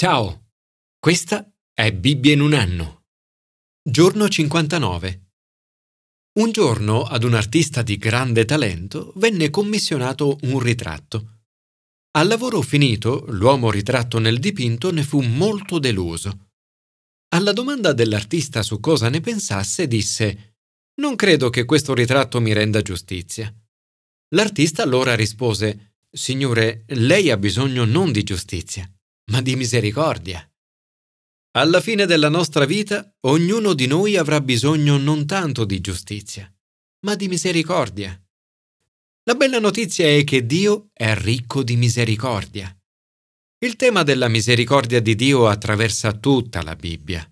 Ciao, questa è Bibbia in un anno. Giorno 59. Un giorno ad un artista di grande talento venne commissionato un ritratto. Al lavoro finito, l'uomo ritratto nel dipinto ne fu molto deluso. Alla domanda dell'artista su cosa ne pensasse, disse Non credo che questo ritratto mi renda giustizia. L'artista allora rispose Signore, lei ha bisogno non di giustizia, ma di misericordia. Alla fine della nostra vita, ognuno di noi avrà bisogno non tanto di giustizia, ma di misericordia. La bella notizia è che Dio è ricco di misericordia. Il tema della misericordia di Dio attraversa tutta la Bibbia.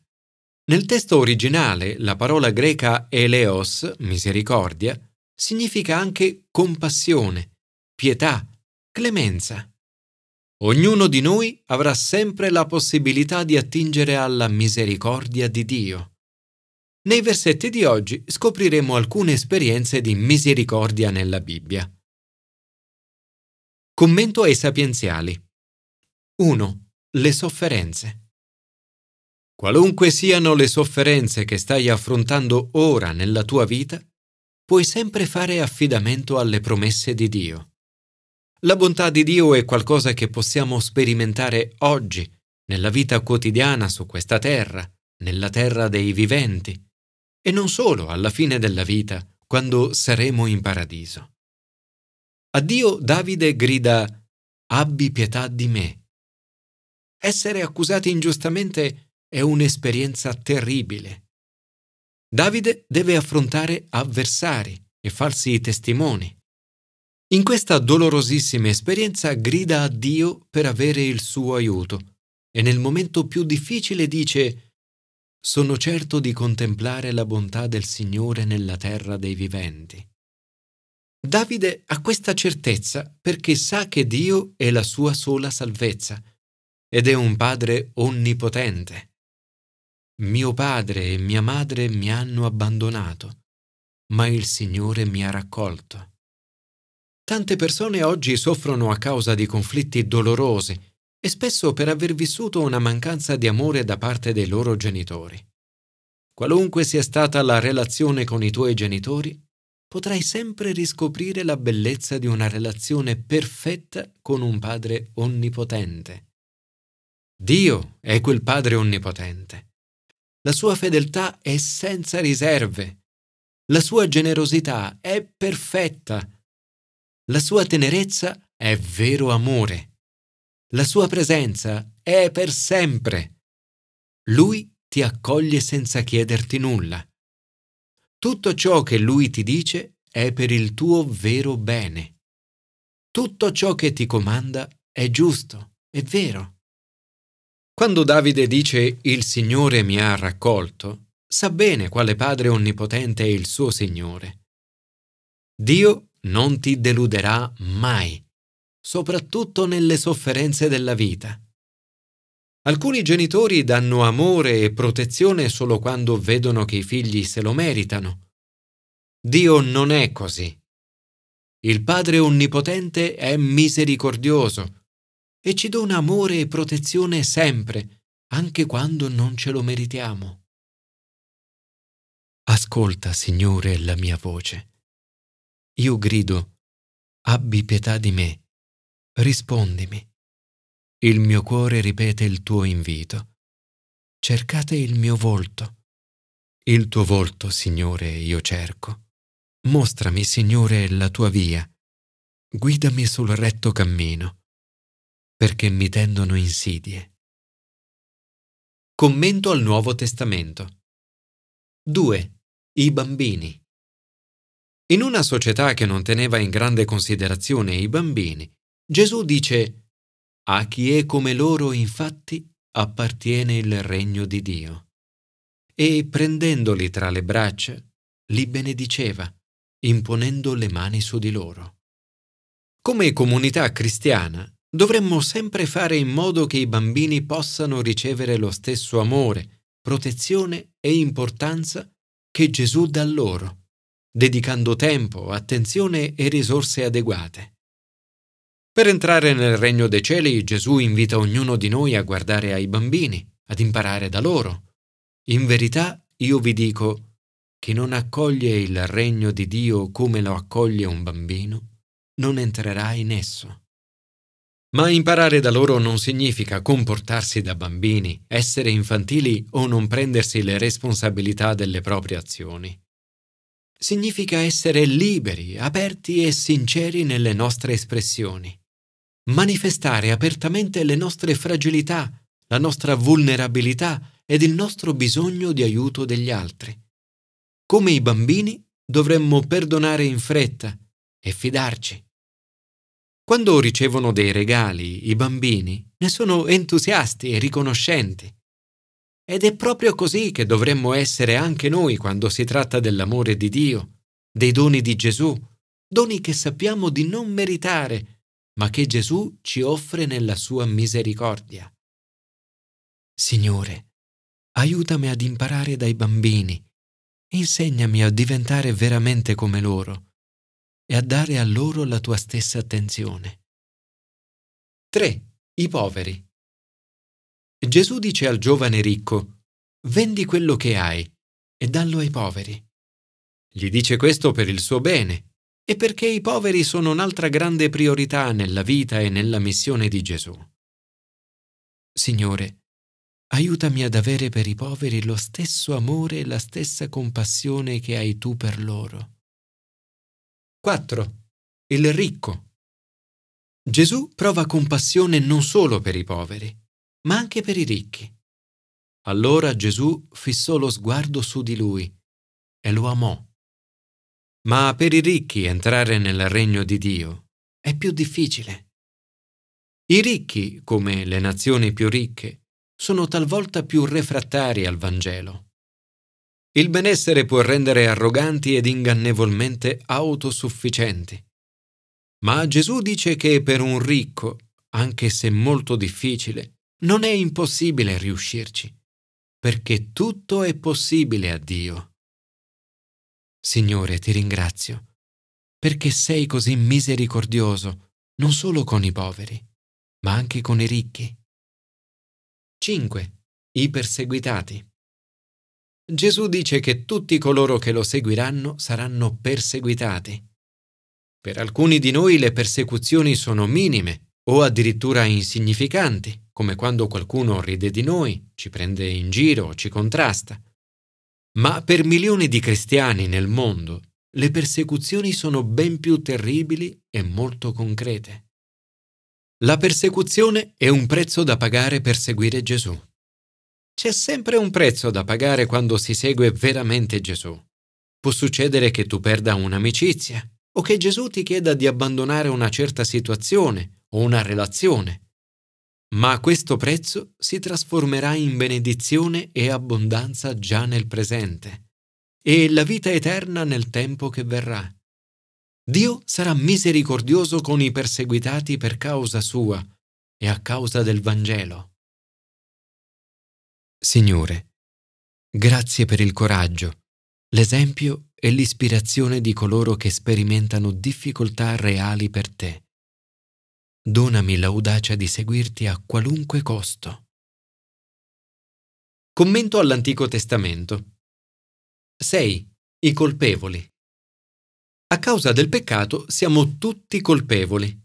Nel testo originale, la parola greca eleos, misericordia, significa anche compassione, pietà, clemenza. Ognuno di noi avrà sempre la possibilità di attingere alla misericordia di Dio. Nei versetti di oggi scopriremo alcune esperienze di misericordia nella Bibbia. Commento ai sapienziali. 1. Le sofferenze. Qualunque siano le sofferenze che stai affrontando ora nella tua vita, puoi sempre fare affidamento alle promesse di Dio. La bontà di Dio è qualcosa che possiamo sperimentare oggi, nella vita quotidiana su questa terra, nella terra dei viventi, e non solo alla fine della vita, quando saremo in paradiso. A Dio Davide grida Abbi pietà di me. Essere accusati ingiustamente è un'esperienza terribile. Davide deve affrontare avversari e falsi testimoni. In questa dolorosissima esperienza grida a Dio per avere il suo aiuto e nel momento più difficile dice Sono certo di contemplare la bontà del Signore nella terra dei viventi. Davide ha questa certezza perché sa che Dio è la sua sola salvezza ed è un Padre onnipotente. Mio padre e mia madre mi hanno abbandonato, ma il Signore mi ha raccolto. Tante persone oggi soffrono a causa di conflitti dolorosi e spesso per aver vissuto una mancanza di amore da parte dei loro genitori. Qualunque sia stata la relazione con i tuoi genitori, potrai sempre riscoprire la bellezza di una relazione perfetta con un Padre onnipotente. Dio è quel Padre onnipotente. La sua fedeltà è senza riserve. La sua generosità è perfetta la sua tenerezza è vero amore. La sua presenza è per sempre. Lui ti accoglie senza chiederti nulla. Tutto ciò che lui ti dice è per il tuo vero bene. Tutto ciò che ti comanda è giusto, è vero. Quando Davide dice il Signore mi ha raccolto, sa bene quale Padre onnipotente è il suo Signore. Dio non ti deluderà mai, soprattutto nelle sofferenze della vita. Alcuni genitori danno amore e protezione solo quando vedono che i figli se lo meritano. Dio non è così. Il Padre Onnipotente è misericordioso e ci dona amore e protezione sempre, anche quando non ce lo meritiamo. Ascolta, Signore, la mia voce io grido, abbi pietà di me, rispondimi. Il mio cuore ripete il tuo invito. Cercate il mio volto. Il tuo volto, Signore, io cerco. Mostrami, Signore, la tua via. Guidami sul retto cammino, perché mi tendono insidie. Commento al Nuovo Testamento. 2. I bambini. In una società che non teneva in grande considerazione i bambini, Gesù dice A chi è come loro, infatti, appartiene il regno di Dio. E prendendoli tra le braccia, li benediceva, imponendo le mani su di loro. Come comunità cristiana, dovremmo sempre fare in modo che i bambini possano ricevere lo stesso amore, protezione e importanza che Gesù dà loro dedicando tempo, attenzione e risorse adeguate. Per entrare nel regno dei cieli Gesù invita ognuno di noi a guardare ai bambini, ad imparare da loro. In verità io vi dico, chi non accoglie il regno di Dio come lo accoglie un bambino, non entrerà in esso. Ma imparare da loro non significa comportarsi da bambini, essere infantili o non prendersi le responsabilità delle proprie azioni. Significa essere liberi, aperti e sinceri nelle nostre espressioni. Manifestare apertamente le nostre fragilità, la nostra vulnerabilità ed il nostro bisogno di aiuto degli altri. Come i bambini dovremmo perdonare in fretta e fidarci. Quando ricevono dei regali, i bambini ne sono entusiasti e riconoscenti. Ed è proprio così che dovremmo essere anche noi quando si tratta dell'amore di Dio, dei doni di Gesù, doni che sappiamo di non meritare, ma che Gesù ci offre nella sua misericordia. Signore, aiutami ad imparare dai bambini, insegnami a diventare veramente come loro e a dare a loro la tua stessa attenzione. 3. I poveri. Gesù dice al giovane ricco, vendi quello che hai e dallo ai poveri. Gli dice questo per il suo bene e perché i poveri sono un'altra grande priorità nella vita e nella missione di Gesù. Signore, aiutami ad avere per i poveri lo stesso amore e la stessa compassione che hai tu per loro. 4. Il ricco. Gesù prova compassione non solo per i poveri, ma anche per i ricchi. Allora Gesù fissò lo sguardo su di lui e lo amò. Ma per i ricchi entrare nel regno di Dio è più difficile. I ricchi, come le nazioni più ricche, sono talvolta più refrattari al Vangelo. Il benessere può rendere arroganti ed ingannevolmente autosufficienti. Ma Gesù dice che per un ricco, anche se molto difficile, non è impossibile riuscirci, perché tutto è possibile a Dio. Signore, ti ringrazio, perché sei così misericordioso non solo con i poveri, ma anche con i ricchi. 5. I perseguitati. Gesù dice che tutti coloro che lo seguiranno saranno perseguitati. Per alcuni di noi le persecuzioni sono minime o addirittura insignificanti, come quando qualcuno ride di noi, ci prende in giro ci contrasta. Ma per milioni di cristiani nel mondo le persecuzioni sono ben più terribili e molto concrete. La persecuzione è un prezzo da pagare per seguire Gesù. C'è sempre un prezzo da pagare quando si segue veramente Gesù. Può succedere che tu perda un'amicizia o che Gesù ti chieda di abbandonare una certa situazione o una relazione. Ma questo prezzo si trasformerà in benedizione e abbondanza già nel presente e la vita eterna nel tempo che verrà. Dio sarà misericordioso con i perseguitati per causa sua e a causa del Vangelo. Signore, grazie per il coraggio, l'esempio e l'ispirazione di coloro che sperimentano difficoltà reali per te. Donami l'audacia di seguirti a qualunque costo. Commento all'Antico Testamento. 6. I colpevoli. A causa del peccato siamo tutti colpevoli.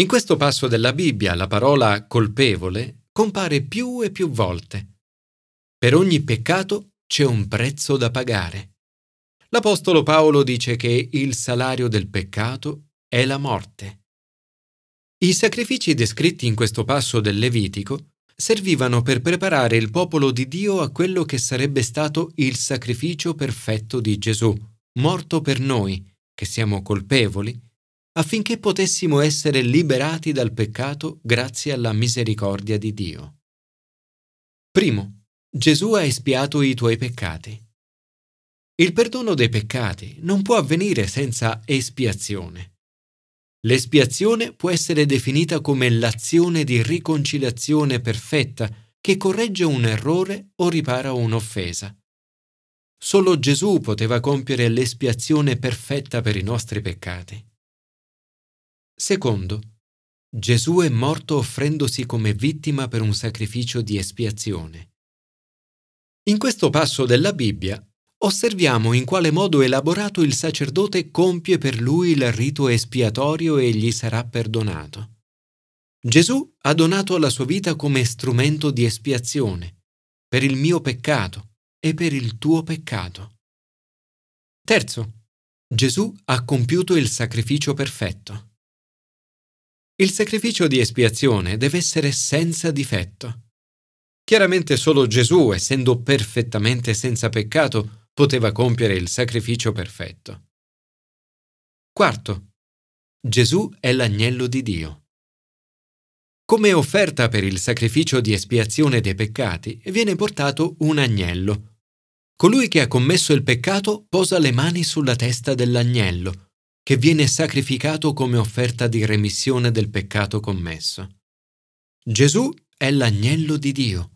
In questo passo della Bibbia la parola colpevole compare più e più volte. Per ogni peccato c'è un prezzo da pagare. L'Apostolo Paolo dice che il salario del peccato è la morte. I sacrifici descritti in questo passo del Levitico servivano per preparare il popolo di Dio a quello che sarebbe stato il sacrificio perfetto di Gesù, morto per noi, che siamo colpevoli, affinché potessimo essere liberati dal peccato grazie alla misericordia di Dio. Primo, Gesù ha espiato i tuoi peccati. Il perdono dei peccati non può avvenire senza espiazione. L'espiazione può essere definita come l'azione di riconciliazione perfetta che corregge un errore o ripara un'offesa. Solo Gesù poteva compiere l'espiazione perfetta per i nostri peccati. Secondo, Gesù è morto offrendosi come vittima per un sacrificio di espiazione. In questo passo della Bibbia osserviamo in quale modo elaborato il sacerdote compie per lui il rito espiatorio e gli sarà perdonato. Gesù ha donato la sua vita come strumento di espiazione, per il mio peccato e per il tuo peccato. Terzo, Gesù ha compiuto il sacrificio perfetto. Il sacrificio di espiazione deve essere senza difetto. Chiaramente solo Gesù, essendo perfettamente senza peccato, poteva compiere il sacrificio perfetto. Quarto, Gesù è l'agnello di Dio. Come offerta per il sacrificio di espiazione dei peccati viene portato un agnello. Colui che ha commesso il peccato posa le mani sulla testa dell'agnello che viene sacrificato come offerta di remissione del peccato commesso. Gesù è l'agnello di Dio,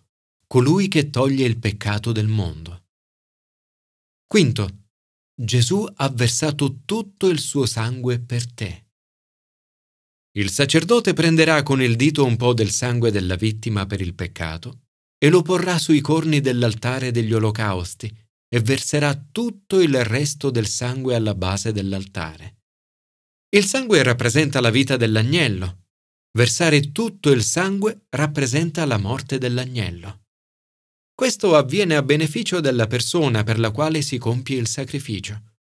colui che toglie il peccato del mondo. Quinto, Gesù ha versato tutto il suo sangue per te. Il sacerdote prenderà con il dito un po' del sangue della vittima per il peccato e lo porrà sui corni dell'altare degli olocausti e verserà tutto il resto del sangue alla base dell'altare. Il sangue rappresenta la vita dell'agnello. Versare tutto il sangue rappresenta la morte dell'agnello. Questo avviene a beneficio della persona per la quale si compie il sacrificio.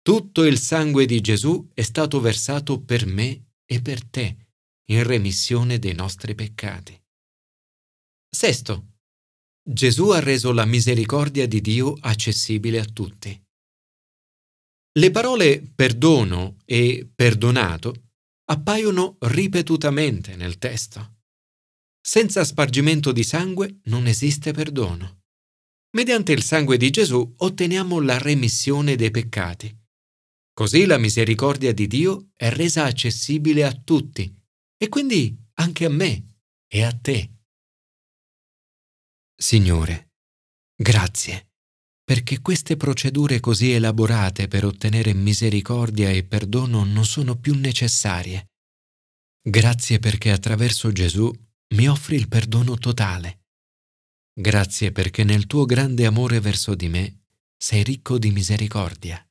Tutto il sangue di Gesù è stato versato per me e per te, in remissione dei nostri peccati. Sesto. Gesù ha reso la misericordia di Dio accessibile a tutti. Le parole perdono e perdonato appaiono ripetutamente nel testo. Senza spargimento di sangue non esiste perdono. Mediante il sangue di Gesù otteniamo la remissione dei peccati. Così la misericordia di Dio è resa accessibile a tutti e quindi anche a me e a te. Signore, grazie perché queste procedure così elaborate per ottenere misericordia e perdono non sono più necessarie. Grazie perché attraverso Gesù mi offri il perdono totale. Grazie perché nel tuo grande amore verso di me sei ricco di misericordia.